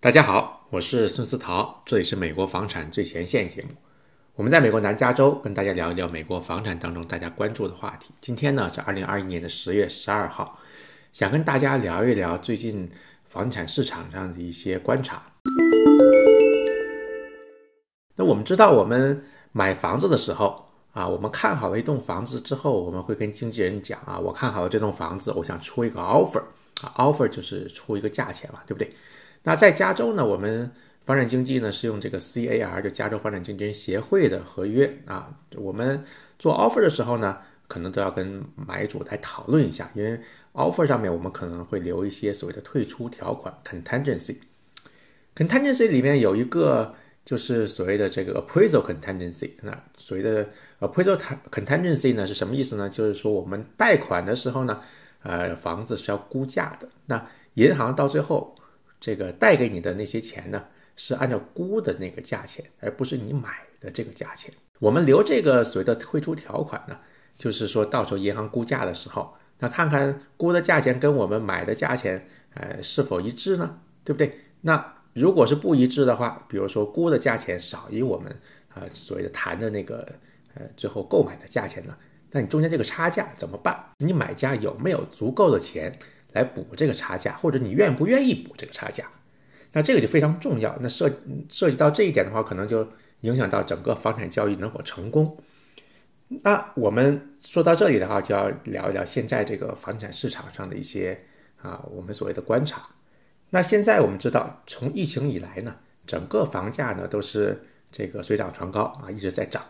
大家好，我是孙思桃，这里是美国房产最前线节目。我们在美国南加州跟大家聊一聊美国房产当中大家关注的话题。今天呢是二零二一年的十月十二号，想跟大家聊一聊最近房产市场上的一些观察。那我们知道，我们买房子的时候啊，我们看好了一栋房子之后，我们会跟经纪人讲啊，我看好了这栋房子，我想出一个 offer 啊，offer 就是出一个价钱嘛，对不对？那在加州呢，我们房产经纪呢是用这个 CAR，就加州房产经纪人协会的合约啊。我们做 offer 的时候呢，可能都要跟买主来讨论一下，因为 offer 上面我们可能会留一些所谓的退出条款 （contingency）。contingency 里面有一个就是所谓的这个 appraisal contingency。那所谓的 appraisal contingency 呢是什么意思呢？就是说我们贷款的时候呢，呃，房子是要估价的，那银行到最后。这个贷给你的那些钱呢，是按照估的那个价钱，而不是你买的这个价钱。我们留这个所谓的退出条款呢，就是说到时候银行估价的时候，那看看估的价钱跟我们买的价钱，呃，是否一致呢？对不对？那如果是不一致的话，比如说估的价钱少于我们啊所谓的谈的那个呃最后购买的价钱呢，那你中间这个差价怎么办？你买家有没有足够的钱？来补这个差价，或者你愿不愿意补这个差价？那这个就非常重要。那涉涉及到这一点的话，可能就影响到整个房产交易能否成功。那我们说到这里的话，就要聊一聊现在这个房产市场上的一些啊，我们所谓的观察。那现在我们知道，从疫情以来呢，整个房价呢都是这个水涨船高啊，一直在涨。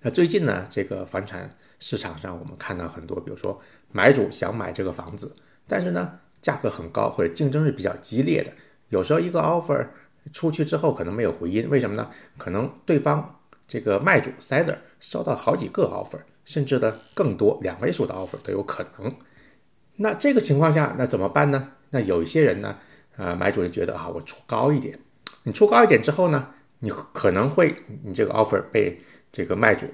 那最近呢，这个房产市场上我们看到很多，比如说买主想买这个房子。但是呢，价格很高或者竞争是比较激烈的，有时候一个 offer 出去之后可能没有回音，为什么呢？可能对方这个卖主 seller 收到好几个 offer，甚至的更多两位数的 offer 都有可能。那这个情况下，那怎么办呢？那有一些人呢，呃，买主就觉得啊，我出高一点，你出高一点之后呢，你可能会你这个 offer 被这个卖主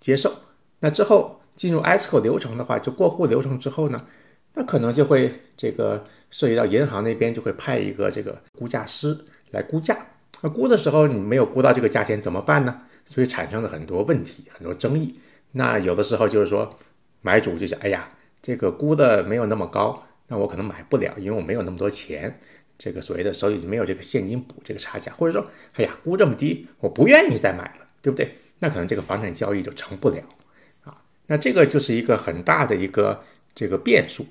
接受，那之后进入 ESCO 流程的话，就过户流程之后呢？那可能就会这个涉及到银行那边就会派一个这个估价师来估价，那估的时候你没有估到这个价钱怎么办呢？所以产生了很多问题，很多争议。那有的时候就是说买主就想，哎呀，这个估的没有那么高，那我可能买不了，因为我没有那么多钱，这个所谓的手里没有这个现金补这个差价，或者说，哎呀，估这么低，我不愿意再买了，对不对？那可能这个房产交易就成不了啊。那这个就是一个很大的一个这个变数。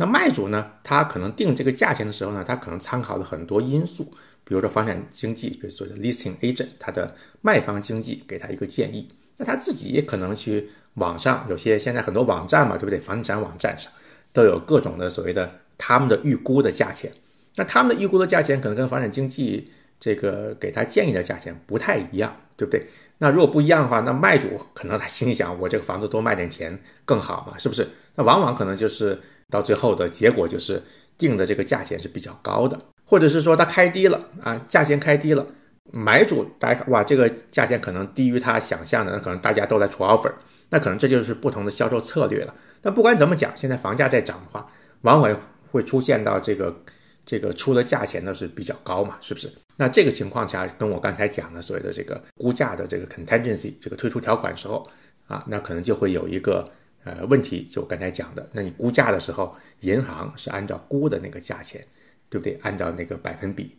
那卖主呢？他可能定这个价钱的时候呢，他可能参考了很多因素，比如说房产经纪，比如说 listing agent，他的卖方经纪给他一个建议。那他自己也可能去网上，有些现在很多网站嘛，对不对？房地产网站上都有各种的所谓的他们的预估的价钱。那他们的预估的价钱可能跟房产经纪这个给他建议的价钱不太一样，对不对？那如果不一样的话，那卖主可能他心里想，我这个房子多卖点钱更好嘛，是不是？那往往可能就是。到最后的结果就是定的这个价钱是比较高的，或者是说他开低了啊，价钱开低了，买主大家哇，这个价钱可能低于他想象的，那可能大家都在出 offer，那可能这就是不同的销售策略了。那不管怎么讲，现在房价在涨的话，往往会出现到这个这个出的价钱呢是比较高嘛，是不是？那这个情况下，跟我刚才讲的所谓的这个估价的这个 contingency 这个退出条款时候啊，那可能就会有一个。呃，问题就我刚才讲的，那你估价的时候，银行是按照估的那个价钱，对不对？按照那个百分比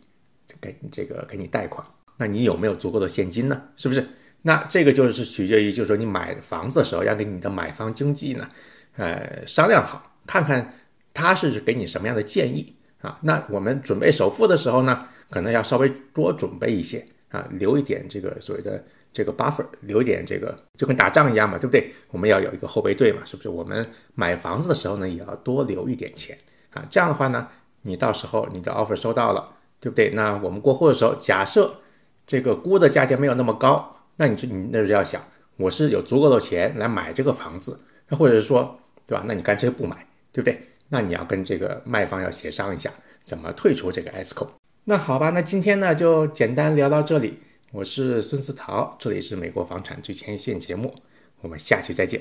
给这个给你贷款，那你有没有足够的现金呢？是不是？那这个就是取决于，就是说你买房子的时候要跟你的买方经纪呢，呃，商量好，看看他是给你什么样的建议啊。那我们准备首付的时候呢，可能要稍微多准备一些啊，留一点这个所谓的。这个 buffer 留一点，这个就跟打仗一样嘛，对不对？我们要有一个后备队嘛，是不是？我们买房子的时候呢，也要多留一点钱啊。这样的话呢，你到时候你的 offer 收到了，对不对？那我们过户的时候，假设这个估的价钱没有那么高，那你就你那就要想，我是有足够的钱来买这个房子，那或者是说，对吧？那你干脆不买，对不对？那你要跟这个卖方要协商一下，怎么退出这个 escrow。那好吧，那今天呢就简单聊到这里。我是孙思桃，这里是美国房产最前线节目，我们下期再见。